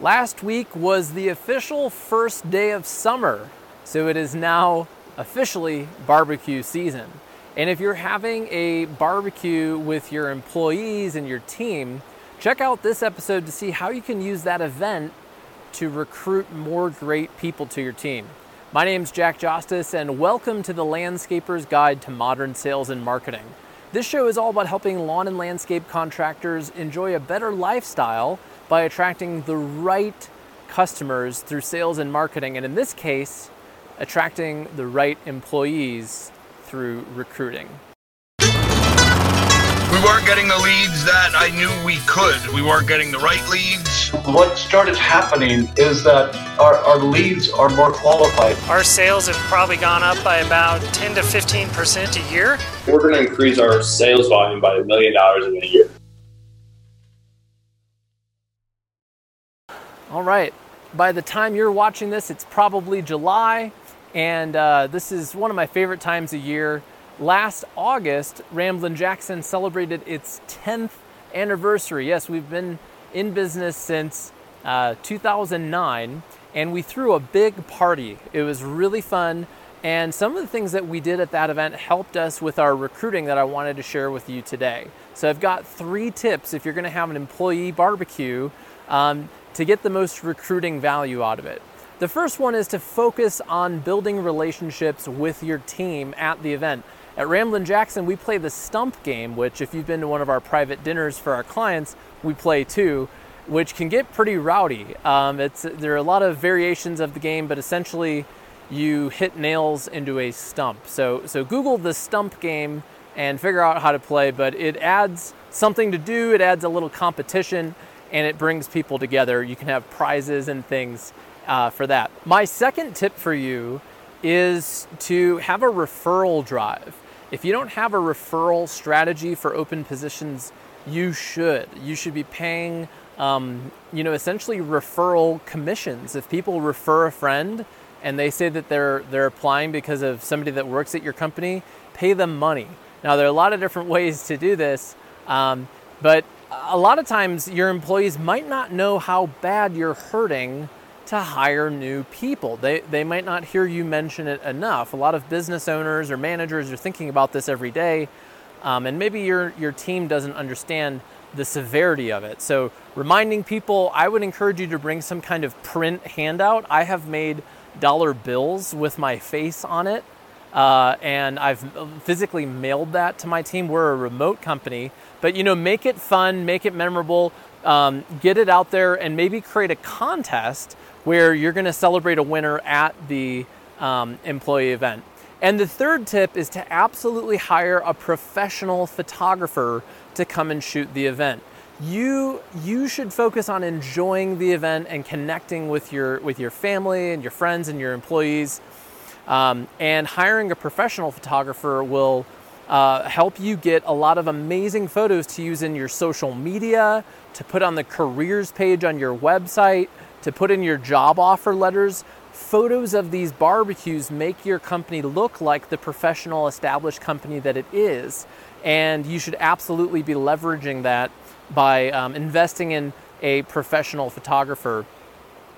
Last week was the official first day of summer, so it is now officially barbecue season. And if you're having a barbecue with your employees and your team, check out this episode to see how you can use that event to recruit more great people to your team. My name is Jack Justice, and welcome to the Landscaper's Guide to Modern Sales and Marketing. This show is all about helping lawn and landscape contractors enjoy a better lifestyle by attracting the right customers through sales and marketing, and in this case, attracting the right employees through recruiting. We weren't getting the leads that I knew we could. We weren't getting the right leads. What started happening is that our, our leads are more qualified. Our sales have probably gone up by about 10 to 15% a year. We're going to increase our sales volume by a million dollars in a year. All right. By the time you're watching this, it's probably July, and uh, this is one of my favorite times of year. Last August, Ramblin' Jackson celebrated its 10th anniversary. Yes, we've been in business since uh, 2009, and we threw a big party. It was really fun, and some of the things that we did at that event helped us with our recruiting that I wanted to share with you today. So I've got three tips if you're going to have an employee barbecue. Um, to get the most recruiting value out of it. The first one is to focus on building relationships with your team at the event. At Ramblin' Jackson, we play the stump game, which, if you've been to one of our private dinners for our clients, we play too, which can get pretty rowdy. Um, it's, there are a lot of variations of the game, but essentially, you hit nails into a stump. So, so Google the stump game and figure out how to play, but it adds something to do, it adds a little competition and it brings people together. You can have prizes and things uh, for that. My second tip for you is to have a referral drive. If you don't have a referral strategy for open positions, you should. You should be paying, um, you know, essentially referral commissions. If people refer a friend and they say that they're they're applying because of somebody that works at your company, pay them money. Now there are a lot of different ways to do this, um, but a lot of times your employees might not know how bad you're hurting to hire new people. They, they might not hear you mention it enough. A lot of business owners or managers are thinking about this every day, um, and maybe your, your team doesn't understand the severity of it. So, reminding people, I would encourage you to bring some kind of print handout. I have made dollar bills with my face on it, uh, and I've physically mailed that to my team. We're a remote company, but you know, make it fun, make it memorable, um, get it out there, and maybe create a contest where you're going to celebrate a winner at the um, employee event. And the third tip is to absolutely hire a professional photographer to come and shoot the event. You you should focus on enjoying the event and connecting with your with your family and your friends and your employees. Um, and hiring a professional photographer will uh, help you get a lot of amazing photos to use in your social media, to put on the careers page on your website, to put in your job offer letters. Photos of these barbecues make your company look like the professional established company that it is. And you should absolutely be leveraging that by um, investing in a professional photographer.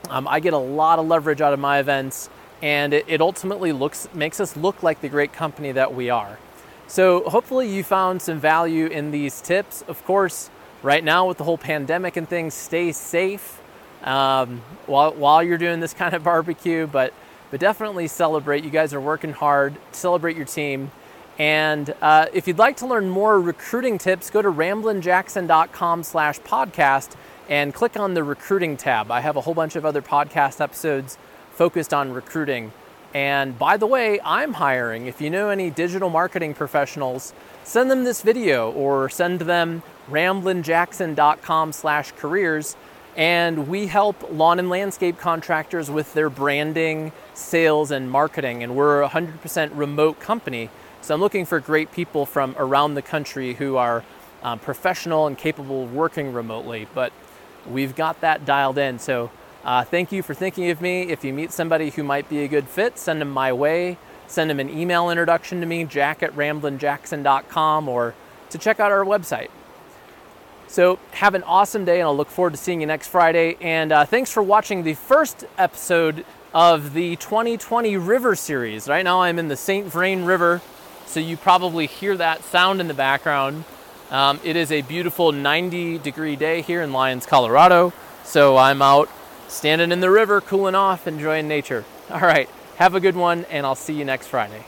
Um, I get a lot of leverage out of my events, and it, it ultimately looks makes us look like the great company that we are. So, hopefully, you found some value in these tips. Of course, right now with the whole pandemic and things, stay safe um, while, while you're doing this kind of barbecue, but, but definitely celebrate. You guys are working hard, celebrate your team. And uh, if you'd like to learn more recruiting tips, go to ramblinjackson.com slash podcast and click on the recruiting tab. I have a whole bunch of other podcast episodes focused on recruiting. And by the way, I'm hiring. If you know any digital marketing professionals, send them this video or send them ramblinjackson.com slash careers. And we help lawn and landscape contractors with their branding, sales, and marketing. And we're a 100% remote company. So I'm looking for great people from around the country who are um, professional and capable of working remotely. But we've got that dialed in. So uh, thank you for thinking of me. If you meet somebody who might be a good fit, send them my way. Send them an email introduction to me, jack at ramblinjackson.com, or to check out our website. So have an awesome day, and I'll look forward to seeing you next Friday. And uh, thanks for watching the first episode of the 2020 River series. Right now, I'm in the St. Vrain River, so you probably hear that sound in the background. Um, it is a beautiful 90 degree day here in Lyons, Colorado. So I'm out standing in the river, cooling off, enjoying nature. All right, have a good one, and I'll see you next Friday.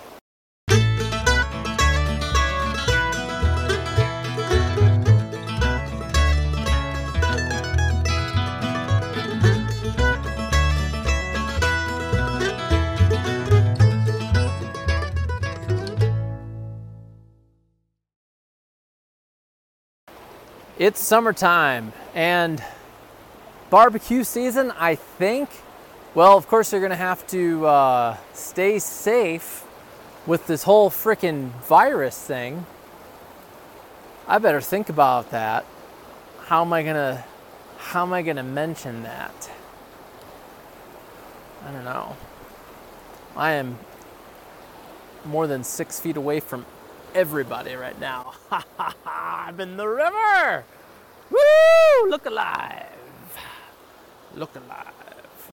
It's summertime and barbecue season, I think. Well, of course, you're going to have to uh, stay safe with this whole freaking virus thing. I better think about that. How am I going to how am I going to mention that? I don't know. I am more than six feet away from everybody right now. Ha ha ha! I'm in the river! Woo! Look alive! Look alive.